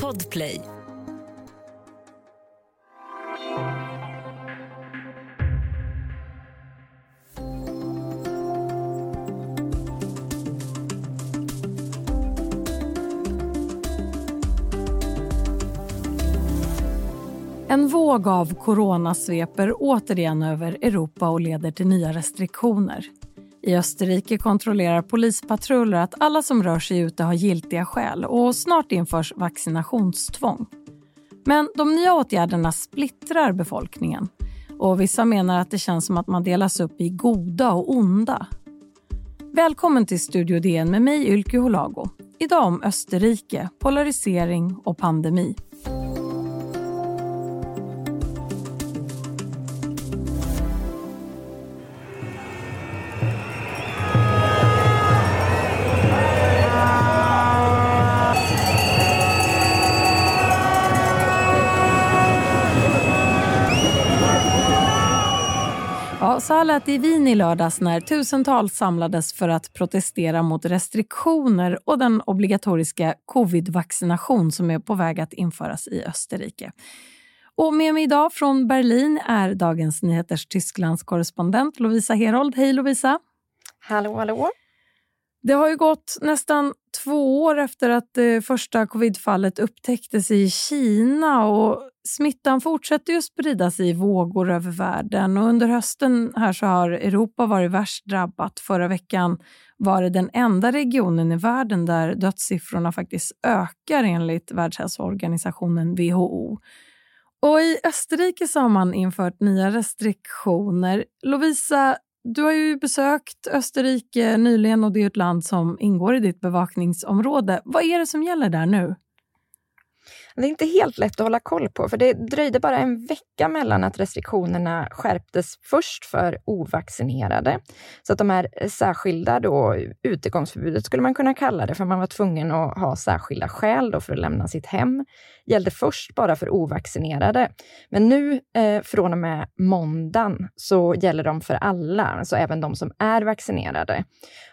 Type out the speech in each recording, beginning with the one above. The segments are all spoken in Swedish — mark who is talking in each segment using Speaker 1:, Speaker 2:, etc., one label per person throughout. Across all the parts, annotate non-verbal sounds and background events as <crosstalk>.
Speaker 1: Podplay.
Speaker 2: En våg av corona sveper återigen över Europa och leder till nya restriktioner. I Österrike kontrollerar polispatruller att alla som rör sig ute har giltiga skäl och snart införs vaccinationstvång. Men de nya åtgärderna splittrar befolkningen och vissa menar att det känns som att man delas upp i goda och onda. Välkommen till Studio DN med mig Ylke Holago. Idag om Österrike, polarisering och pandemi. Det i Wien i lördags när tusentals samlades för att protestera mot restriktioner och den obligatoriska covid-vaccination som är på väg att införas i Österrike. Och med mig idag från Berlin är Dagens Nyheters Tysklands korrespondent Lovisa Herold. Hej Lovisa!
Speaker 3: Hallå, hallå!
Speaker 2: Det har ju gått nästan två år efter att det första covidfallet upptäcktes i Kina och smittan fortsätter ju sprida sig i vågor över världen. Och under hösten här så har Europa varit värst drabbat. Förra veckan var det den enda regionen i världen där dödssiffrorna faktiskt ökar enligt Världshälsoorganisationen WHO. Och I Österrike så har man infört nya restriktioner. Lovisa, du har ju besökt Österrike nyligen och det är ett land som ingår i ditt bevakningsområde. Vad är det som gäller där nu?
Speaker 3: Det är inte helt lätt att hålla koll på, för det dröjde bara en vecka mellan att restriktionerna skärptes först för ovaccinerade. Så att de här särskilda då, utegångsförbudet skulle man kunna kalla det, för man var tvungen att ha särskilda skäl då för att lämna sitt hem, gällde först bara för ovaccinerade. Men nu eh, från och med måndagen så gäller de för alla, alltså även de som är vaccinerade.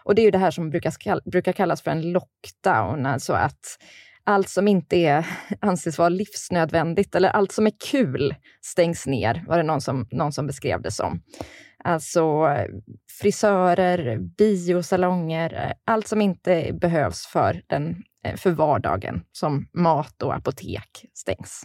Speaker 3: Och det är ju det här som brukar, brukar kallas för en lockdown, alltså att allt som inte är, <laughs> anses vara livsnödvändigt eller allt som är kul stängs ner, var det någon som, någon som beskrev det som. Alltså frisörer, biosalonger, allt som inte behövs för, den, eh, för vardagen, som mat och apotek, stängs.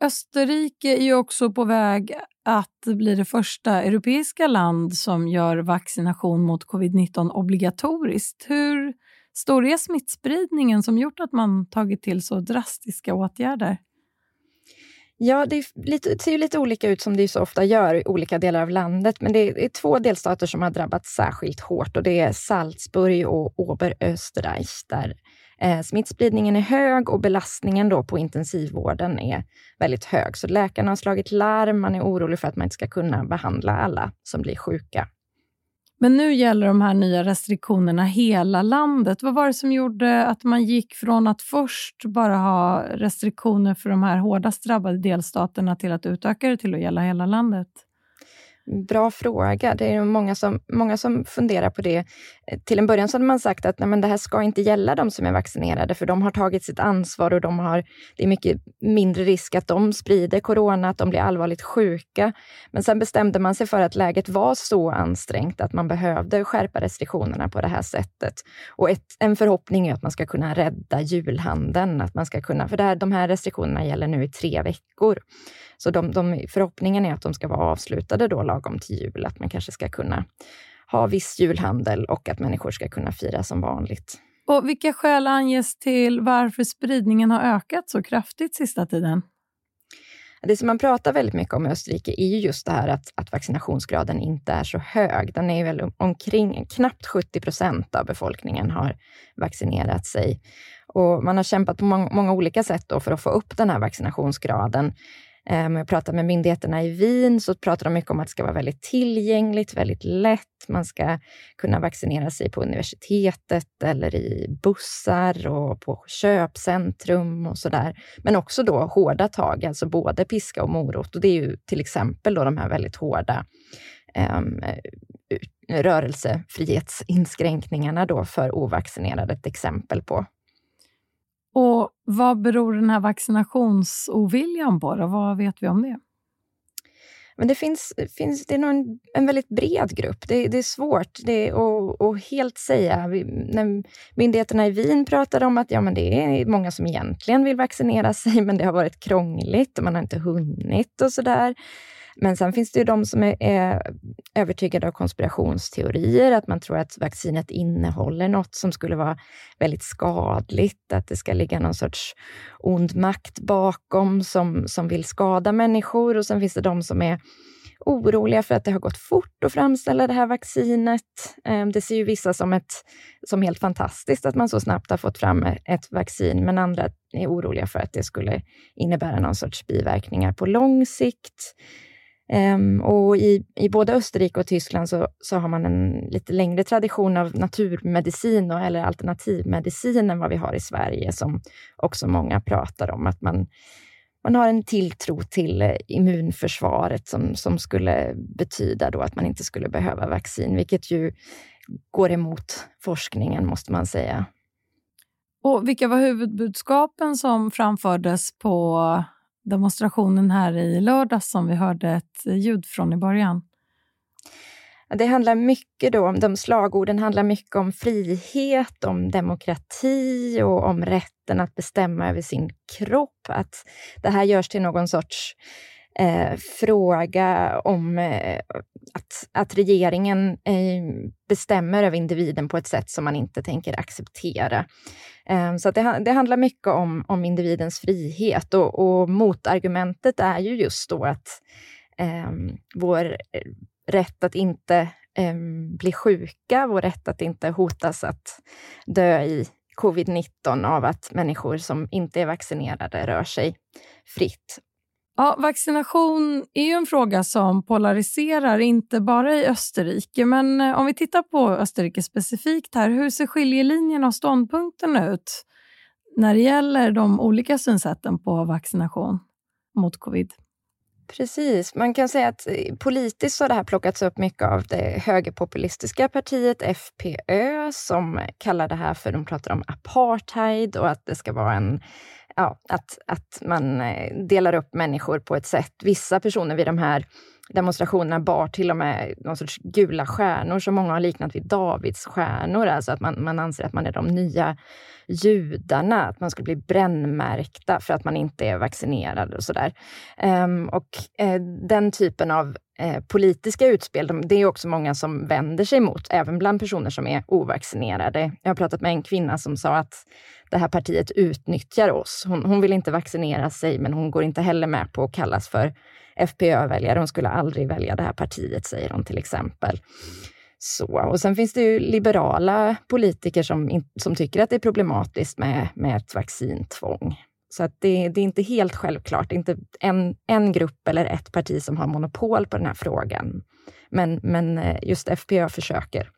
Speaker 2: Österrike är ju också på väg att bli det första europeiska land som gör vaccination mot covid-19 obligatoriskt. Hur stor är smittspridningen som gjort att man tagit till så drastiska åtgärder?
Speaker 3: Ja, det, lite, det ser ju lite olika ut som det så ofta gör i olika delar av landet. Men det är, två delstater som har drabbats särskilt hårt och det är Salzburg och Oberösterreich där eh, smittspridningen är hög och belastningen då på intensivvården är väldigt hög. Så läkarna har slagit larm. Man är orolig för att man inte ska kunna behandla alla som blir sjuka.
Speaker 2: Men nu gäller de här nya restriktionerna hela landet. Vad var det som gjorde att man gick från att först bara ha restriktioner för de här hårdast drabbade delstaterna till att utöka det till att gälla hela landet?
Speaker 3: Bra fråga. Det är många som, många som funderar på det. Eh, till en början så hade man sagt att nej, men det här ska inte gälla de som är vaccinerade, för de har tagit sitt ansvar och de har, det är mycket mindre risk att de sprider corona, att de blir allvarligt sjuka. Men sen bestämde man sig för att läget var så ansträngt att man behövde skärpa restriktionerna på det här sättet. Och ett, en förhoppning är att man ska kunna rädda julhandeln, att man ska kunna, för det här, de här restriktionerna gäller nu i tre veckor. Så de, de, förhoppningen är att de ska vara avslutade då lagom till jul, att man kanske ska kunna ha viss julhandel och att människor ska kunna fira som vanligt.
Speaker 2: Och Vilka skäl anges till varför spridningen har ökat så kraftigt sista tiden?
Speaker 3: Det som man pratar väldigt mycket om i Österrike är ju just det här att, att vaccinationsgraden inte är så hög. Den är väl omkring, knappt 70 procent av befolkningen har vaccinerat sig. Och man har kämpat på många, många olika sätt för att få upp den här vaccinationsgraden. Om jag pratar med myndigheterna i Wien så pratar de mycket om att det ska vara väldigt tillgängligt, väldigt lätt. Man ska kunna vaccinera sig på universitetet eller i bussar och på köpcentrum och sådär. Men också då hårda tag, alltså både piska och morot. Och det är ju till exempel då de här väldigt hårda um, rörelsefrihetsinskränkningarna då för ovaccinerade ett exempel på.
Speaker 2: Vad beror den här vaccinationsoviljan på? Då? Vad vet vi om det?
Speaker 3: Men det finns, finns det är nog en, en väldigt bred grupp. Det, det är svårt det att, att helt säga. Vi, när myndigheterna i Wien pratade om att ja, men det är många som egentligen vill vaccinera sig, men det har varit krångligt och man har inte hunnit och sådär. Men sen finns det ju de som är, är övertygade av konspirationsteorier, att man tror att vaccinet innehåller något som skulle vara väldigt skadligt, att det ska ligga någon sorts ond makt bakom som, som vill skada människor. Och sen finns det de som är oroliga för att det har gått fort att framställa det här vaccinet. Ehm, det ser ju vissa som, ett, som helt fantastiskt att man så snabbt har fått fram ett vaccin, men andra är oroliga för att det skulle innebära någon sorts biverkningar på lång sikt. Um, och i, i både Österrike och Tyskland så, så har man en lite längre tradition av naturmedicin och, eller alternativmedicin än vad vi har i Sverige, som också många pratar om. Att man, man har en tilltro till eh, immunförsvaret som, som skulle betyda då att man inte skulle behöva vaccin, vilket ju går emot forskningen, måste man säga.
Speaker 2: Och Vilka var huvudbudskapen som framfördes på demonstrationen här i lördags som vi hörde ett ljud från i början?
Speaker 3: Det handlar mycket då om, de slagorden handlar mycket om frihet, om demokrati och om rätten att bestämma över sin kropp. Att det här görs till någon sorts eh, fråga om eh, att, att regeringen eh, bestämmer över individen på ett sätt som man inte tänker acceptera. Eh, så det, det, handlar mycket om, om individens frihet och, och motargumentet är ju just då att eh, vår rätt att inte eh, bli sjuka, vår rätt att inte hotas att dö i covid-19 av att människor som inte är vaccinerade rör sig fritt
Speaker 2: Ja, vaccination är ju en fråga som polariserar, inte bara i Österrike. Men eh, om vi tittar på Österrike specifikt här, hur ser skiljelinjerna och ståndpunkterna ut när det gäller de olika synsätten på vaccination mot covid?
Speaker 3: Precis. Man kan säga att eh, politiskt har det här plockats upp mycket av det högerpopulistiska partiet FPÖ som kallar det här för, de pratar om apartheid och att det ska vara en ja, att, att man eh, delar upp människor på ett sätt. Vissa personer vid de här demonstrationerna bar till och med någon sorts gula stjärnor som många har liknat vid Davids stjärnor. Alltså att man, man anser att man är de nya judarna, att man skulle bli brännmärkta för att man inte är vaccinerad och sådär. Um, och uh, den typen av eh, politiska utspel, de, det är också många som vänder sig mot, även bland personer som är ovaccinerade. Jag har pratat med en kvinna som sa att det här partiet utnyttjar oss. Hon, hon vill inte vaccinera sig, men hon går inte heller med på att kallas för FPÖ-väljare. Hon skulle aldrig välja det här partiet, säger hon till exempel. Så, och sen finns det ju liberala politiker som, som tycker att det är problematiskt med, med ett vaccintvång. Så att det, det är inte helt självklart. Det är inte en, en grupp eller ett parti som har monopol på den här frågan. Men, men eh, just FPÖ försöker.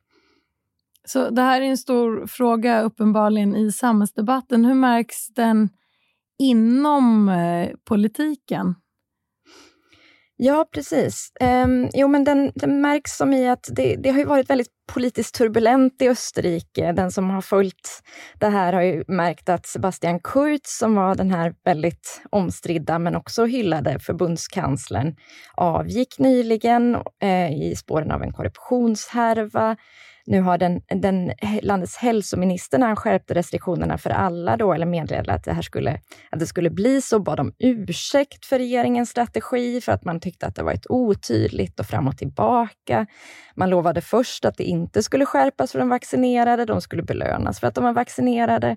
Speaker 2: Så det här är en stor fråga uppenbarligen i samhällsdebatten. Hur märks den inom eh, politiken?
Speaker 3: Ja, precis. Um, jo, men den, den märks som i att det, det har varit väldigt politiskt turbulent i Österrike. Den som har följt det här har ju märkt att Sebastian Kurz, som var den här väldigt omstridda men också hyllade förbundskanslern, avgick nyligen eh, i spåren av en korruptionshärva. Nu har den, den, landets hälsominister, när han skärpte restriktionerna för alla, då, eller meddelade att det, här skulle, att det skulle bli så, bad om ursäkt för regeringens strategi, för att man tyckte att det varit otydligt och fram och tillbaka. Man lovade först att det inte skulle skärpas för de vaccinerade, de skulle belönas för att de var vaccinerade.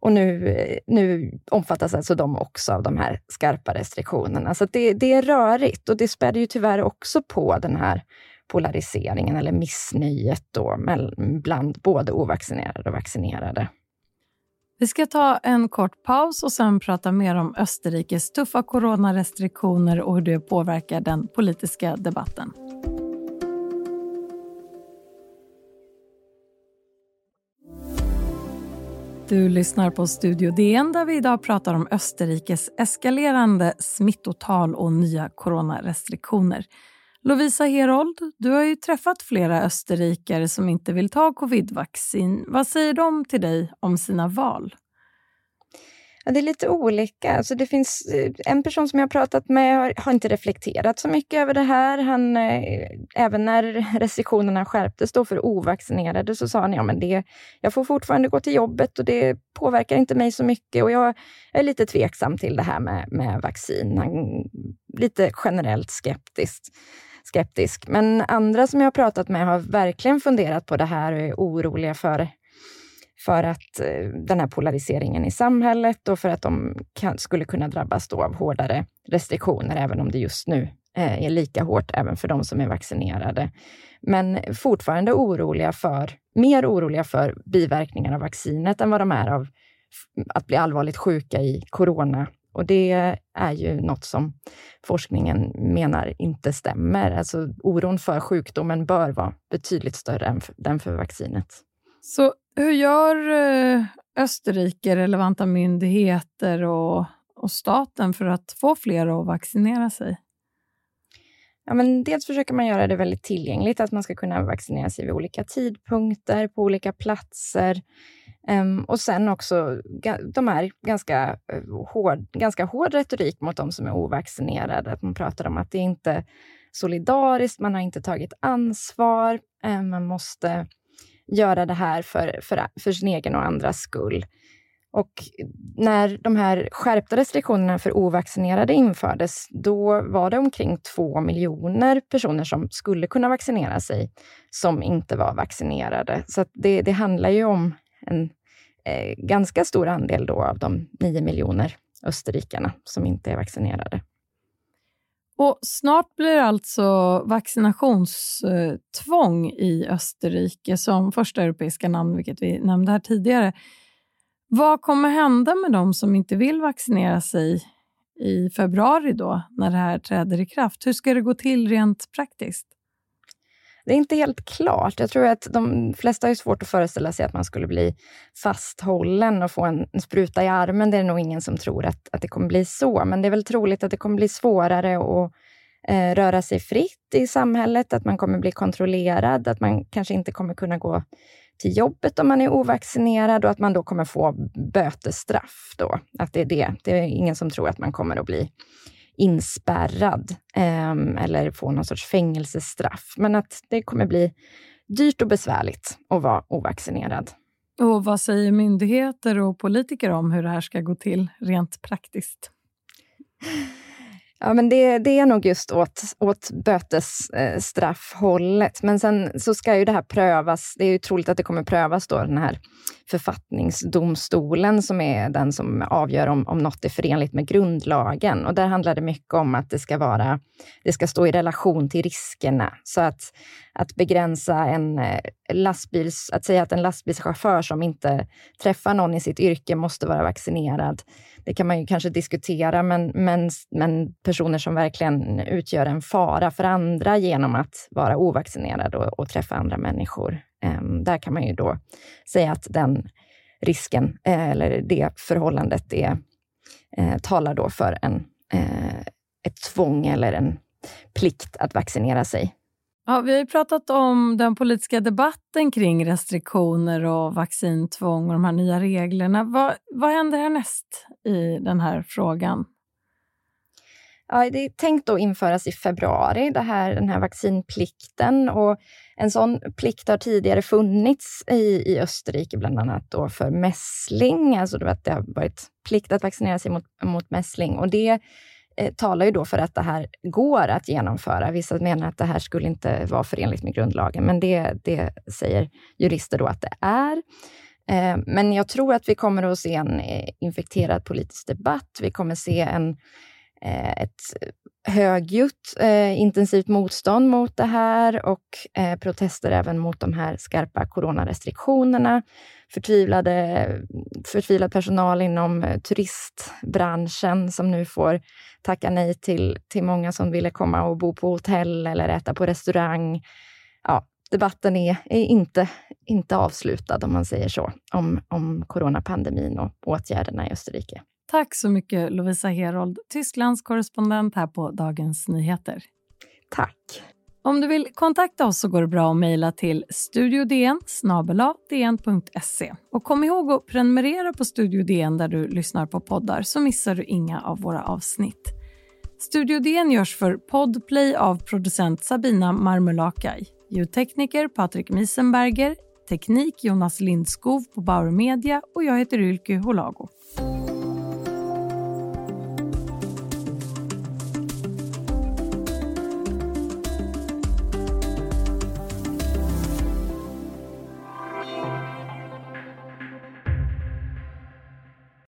Speaker 3: Och nu, nu omfattas alltså de också av de här skarpa restriktionerna. Så det, det är rörigt och det späder ju tyvärr också på den här polariseringen eller missnöjet då bland både ovaccinerade och vaccinerade.
Speaker 2: Vi ska ta en kort paus och sen prata mer om Österrikes tuffa coronarestriktioner och hur det påverkar den politiska debatten. Du lyssnar på Studio DN där vi idag pratar om Österrikes eskalerande smittotal och nya coronarestriktioner. Lovisa Herold, du har ju träffat flera österrikare som inte vill ta covidvaccin. Vad säger de till dig om sina val?
Speaker 3: Ja, det är lite olika. Alltså det finns eh, en person som jag har pratat med har, har inte reflekterat så mycket över det här. Han, eh, även när restriktionerna skärptes då för ovaccinerade så sa han ja, men det, jag får fortfarande gå till jobbet och det påverkar inte mig så mycket. Och jag, är lite tveksam till det här med, med vaccin. Han, lite generellt skeptisk skeptisk. Men andra som jag har pratat med har verkligen funderat på det här och är oroliga för för att eh, den här polariseringen i samhället och för att de kan, skulle kunna drabbas då av hårdare restriktioner, även om det just nu eh, är lika hårt även för de som är vaccinerade. Men fortfarande oroliga för, mer oroliga för biverkningar av vaccinet än vad de är av att bli allvarligt sjuka i corona. Och det är ju något som forskningen menar inte stämmer. Alltså oron för sjukdomen bör vara betydligt större än för, än för vaccinet.
Speaker 2: Så hur gör eh, Österrike, relevanta myndigheter och, och staten för att få fler att vaccinera sig?
Speaker 3: Ja, men dels försöker man göra det väldigt tillgängligt, att man ska kunna vaccinera sig vid olika tidpunkter, på olika platser. Um, och sen också de här ganska uh, hård, ganska hård retorik mot de som är ovaccinerade. Att man pratar om att det inte är solidariskt, man har inte tagit ansvar, um, man måste göra det här för, för, för sin egen och andras skull. Och när de här skärpta restriktionerna för ovaccinerade infördes, då var det omkring två miljoner personer som skulle kunna vaccinera sig, som inte var vaccinerade. Så det, det handlar ju om en eh, ganska stor andel då av de nio miljoner österrikarna som inte är vaccinerade.
Speaker 2: Och snart blir alltså vaccinationstvång eh, i Österrike som första europeiska namn, vilket vi nämnde här tidigare. Vad kommer hända med de som inte vill vaccinera sig i februari då, när det här träder i kraft? Hur ska det gå till rent praktiskt?
Speaker 3: Det är inte helt klart. Jag tror att de flesta har svårt att föreställa sig att man skulle bli fasthållen och få en, spruta i armen. Det är nog ingen som tror att, att det kommer bli så, men det är väl troligt att det kommer bli svårare att eh, röra sig fritt i samhället, att man kommer bli kontrollerad, att man kanske inte kommer kunna gå till jobbet om man är ovaccinerad och att man då kommer få bötesstraff. Då. Att det är det. Det är ingen som tror att man kommer att bli inspärrad eh, eller få någon sorts fängelsestraff. Men att det kommer bli dyrt och besvärligt att vara ovaccinerad.
Speaker 2: Och vad säger myndigheter och politiker om hur det här ska gå till rent praktiskt?
Speaker 3: Ja, men det, det, är nog just åt, åt bötesstraffhållet. Eh, men sen så ska ju det här prövas. Det är ju troligt att det kommer prövas då, den här författningsdomstolen som är den som avgör om, om något är förenligt med grundlagen. Och där handlar det mycket om att det ska vara, det ska stå i relation till riskerna. Så att, att begränsa en eh, lastbils, att säga att en lastbilschaufför som inte träffar någon i sitt yrke måste vara vaccinerad det kan man ju kanske diskutera, men, men, men personer som verkligen utgör en fara för andra genom att vara ovaccinerad och, och träffa andra människor. Eh, där kan man ju då säga att den risken, eh, eller det förhållandet, det eh, talar då för en, eh, ett tvång eller en plikt att vaccinera sig.
Speaker 2: Ja, vi har ju pratat om den politiska debatten kring restriktioner och vaccintvång och de här nya reglerna. Vad, vad händer härnäst i den här frågan?
Speaker 3: Ja, det är tänkt att införas i februari, det här, den här vaccinplikten. Och en sån plikt har tidigare funnits i, i Österrike, bland annat då för mässling. Alltså det har varit plikt att vaccinera sig mot, mot mässling. Och det eh, talar ju då för att det här går att genomföra. Vissa menar att det här skulle inte vara förenligt med grundlagen, men det, det säger jurister då att det är. Eh, men jag tror att vi kommer att se en eh, infekterad politisk debatt. Vi kommer se en, Eh, ett högljutt, eh, intensivt motstånd mot det här och eh, protester även mot de här skarpa coronarestriktionerna. Förtvivlade, förtvivlad personal inom eh, turistbranschen som nu får tacka nej till, till många som ville komma och bo på hotell eller äta på restaurang. Ja, debatten är, är inte, inte avslutad, om man säger så, om, om coronapandemin och åtgärderna i Österrike.
Speaker 2: Tack så mycket Lovisa Herold, Tysklands korrespondent här på Dagens Nyheter.
Speaker 3: Tack.
Speaker 2: Om du vill kontakta oss så går det bra att mejla till studiodn. Och kom ihåg att prenumerera på Studio DN där du lyssnar på poddar så missar du inga av våra avsnitt. Studio DN görs för Podplay av producent Sabina Marmulakai, ljudtekniker Patrik Miesenberger, teknik Jonas Lindskov på Bauer Media och jag heter Ylke Holago.